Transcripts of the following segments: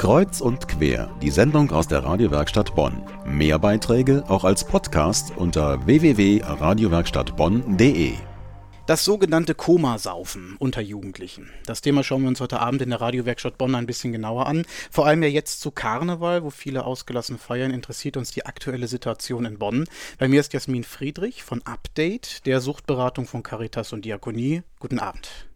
Kreuz und quer, die Sendung aus der Radiowerkstatt Bonn. Mehr Beiträge auch als Podcast unter www.radiowerkstattbonn.de. Das sogenannte Komasaufen unter Jugendlichen. Das Thema schauen wir uns heute Abend in der Radiowerkstatt Bonn ein bisschen genauer an. Vor allem ja jetzt zu Karneval, wo viele ausgelassen feiern, interessiert uns die aktuelle Situation in Bonn. Bei mir ist Jasmin Friedrich von Update, der Suchtberatung von Caritas und Diakonie. Guten Abend.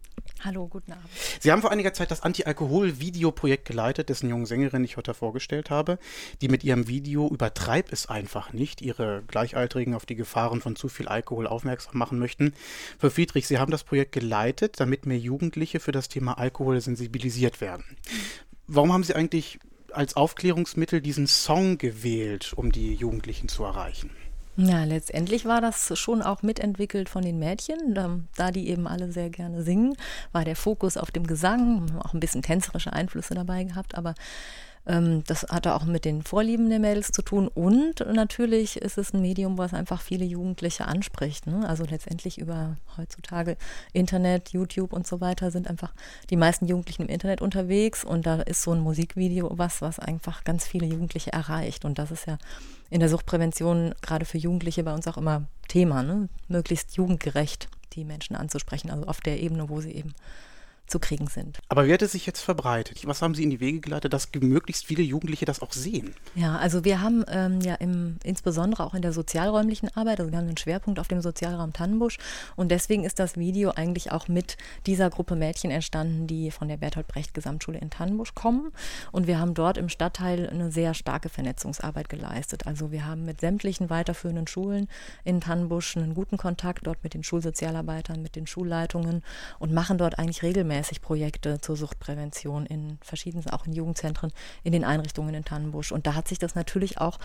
Hallo, guten Abend. Sie haben vor einiger Zeit das Anti-Alkohol-Videoprojekt geleitet, dessen jungen Sängerin ich heute vorgestellt habe, die mit ihrem Video Übertreib es einfach nicht ihre Gleichaltrigen auf die Gefahren von zu viel Alkohol aufmerksam machen möchten. Frau Friedrich, Sie haben das Projekt geleitet, damit mehr Jugendliche für das Thema Alkohol sensibilisiert werden. Warum haben Sie eigentlich als Aufklärungsmittel diesen Song gewählt, um die Jugendlichen zu erreichen? Ja, letztendlich war das schon auch mitentwickelt von den Mädchen, da die eben alle sehr gerne singen, war der Fokus auf dem Gesang, auch ein bisschen tänzerische Einflüsse dabei gehabt, aber das hatte auch mit den Vorlieben der Mädels zu tun und natürlich ist es ein Medium, was einfach viele Jugendliche anspricht. Ne? Also letztendlich über heutzutage Internet, YouTube und so weiter sind einfach die meisten Jugendlichen im Internet unterwegs und da ist so ein Musikvideo was, was einfach ganz viele Jugendliche erreicht und das ist ja in der Suchtprävention gerade für Jugendliche bei uns auch immer Thema, ne? möglichst jugendgerecht die Menschen anzusprechen, also auf der Ebene, wo sie eben zu kriegen sind. Aber wie hat es sich jetzt verbreitet? Was haben Sie in die Wege geleitet, dass möglichst viele Jugendliche das auch sehen? Ja, also wir haben ähm, ja im, insbesondere auch in der sozialräumlichen Arbeit, also wir haben einen Schwerpunkt auf dem Sozialraum Tannenbusch und deswegen ist das Video eigentlich auch mit dieser Gruppe Mädchen entstanden, die von der Bertolt Brecht Gesamtschule in Tannenbusch kommen und wir haben dort im Stadtteil eine sehr starke Vernetzungsarbeit geleistet. Also wir haben mit sämtlichen weiterführenden Schulen in Tannenbusch einen guten Kontakt dort mit den Schulsozialarbeitern, mit den Schulleitungen und machen dort eigentlich regelmäßig regelmäßig Projekte zur Suchtprävention in verschiedenen, auch in Jugendzentren, in den Einrichtungen in Tannenbusch. Und da hat sich das natürlich auch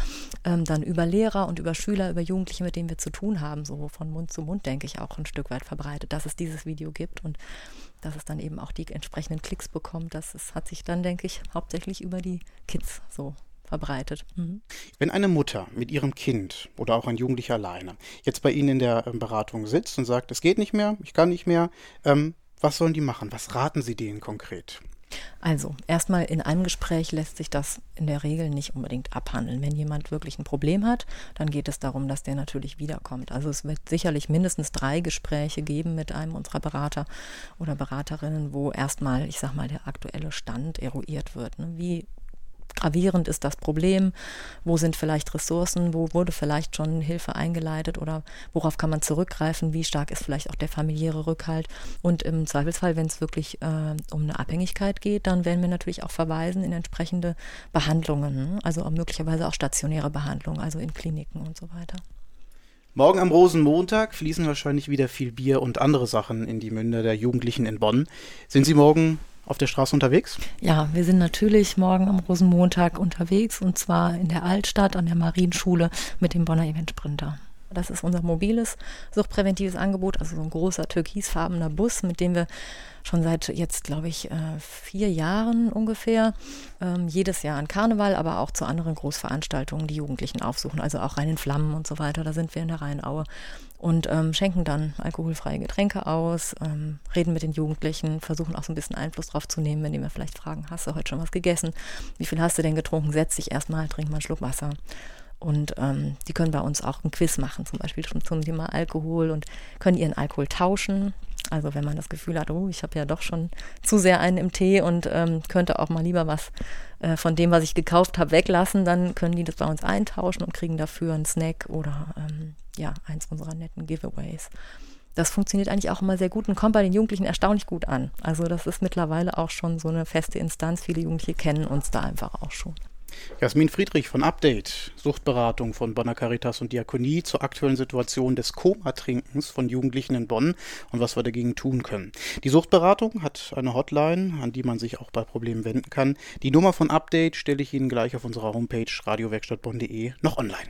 ähm, dann über Lehrer und über Schüler, über Jugendliche, mit denen wir zu tun haben, so von Mund zu Mund, denke ich, auch ein Stück weit verbreitet, dass es dieses Video gibt und dass es dann eben auch die entsprechenden Klicks bekommt. Das ist, hat sich dann, denke ich, hauptsächlich über die Kids so verbreitet. Mhm. Wenn eine Mutter mit ihrem Kind oder auch ein Jugendlicher alleine jetzt bei Ihnen in der ähm, Beratung sitzt und sagt, es geht nicht mehr, ich kann nicht mehr, ähm, was sollen die machen? Was raten Sie denen konkret? Also, erstmal in einem Gespräch lässt sich das in der Regel nicht unbedingt abhandeln. Wenn jemand wirklich ein Problem hat, dann geht es darum, dass der natürlich wiederkommt. Also es wird sicherlich mindestens drei Gespräche geben mit einem unserer Berater oder Beraterinnen, wo erstmal, ich sag mal, der aktuelle Stand eruiert wird. Ne? Wie gravierend ist das Problem, wo sind vielleicht Ressourcen, wo wurde vielleicht schon Hilfe eingeleitet oder worauf kann man zurückgreifen, wie stark ist vielleicht auch der familiäre Rückhalt. Und im Zweifelsfall, wenn es wirklich äh, um eine Abhängigkeit geht, dann werden wir natürlich auch verweisen in entsprechende Behandlungen, ne? also auch möglicherweise auch stationäre Behandlungen, also in Kliniken und so weiter. Morgen am Rosenmontag fließen wahrscheinlich wieder viel Bier und andere Sachen in die Münder der Jugendlichen in Bonn. Sind Sie morgen auf der Straße unterwegs? Ja, wir sind natürlich morgen am Rosenmontag unterwegs und zwar in der Altstadt an der Marienschule mit dem Bonner Event Sprinter. Das ist unser mobiles suchtpräventives Angebot, also so ein großer türkisfarbener Bus, mit dem wir schon seit jetzt, glaube ich, äh, vier Jahren ungefähr ähm, jedes Jahr an Karneval, aber auch zu anderen Großveranstaltungen die Jugendlichen aufsuchen, also auch rein in Flammen und so weiter. Da sind wir in der Rheinaue und ähm, schenken dann alkoholfreie Getränke aus, ähm, reden mit den Jugendlichen, versuchen auch so ein bisschen Einfluss drauf zu nehmen, indem wir vielleicht fragen, hast du heute schon was gegessen? Wie viel hast du denn getrunken? Setz dich erstmal, trink mal einen Schluck Wasser. Und ähm, die können bei uns auch ein Quiz machen, zum Beispiel zum Thema Alkohol und können ihren Alkohol tauschen. Also wenn man das Gefühl hat, oh, ich habe ja doch schon zu sehr einen im Tee und ähm, könnte auch mal lieber was äh, von dem, was ich gekauft habe, weglassen, dann können die das bei uns eintauschen und kriegen dafür einen Snack oder ähm, ja, eins unserer netten Giveaways. Das funktioniert eigentlich auch immer sehr gut und kommt bei den Jugendlichen erstaunlich gut an. Also das ist mittlerweile auch schon so eine feste Instanz. Viele Jugendliche kennen uns da einfach auch schon. Jasmin Friedrich von Update, Suchtberatung von Bonner Caritas und Diakonie zur aktuellen Situation des Komatrinkens von Jugendlichen in Bonn und was wir dagegen tun können. Die Suchtberatung hat eine Hotline, an die man sich auch bei Problemen wenden kann. Die Nummer von Update stelle ich Ihnen gleich auf unserer Homepage radiowerkstattbonn.de noch online.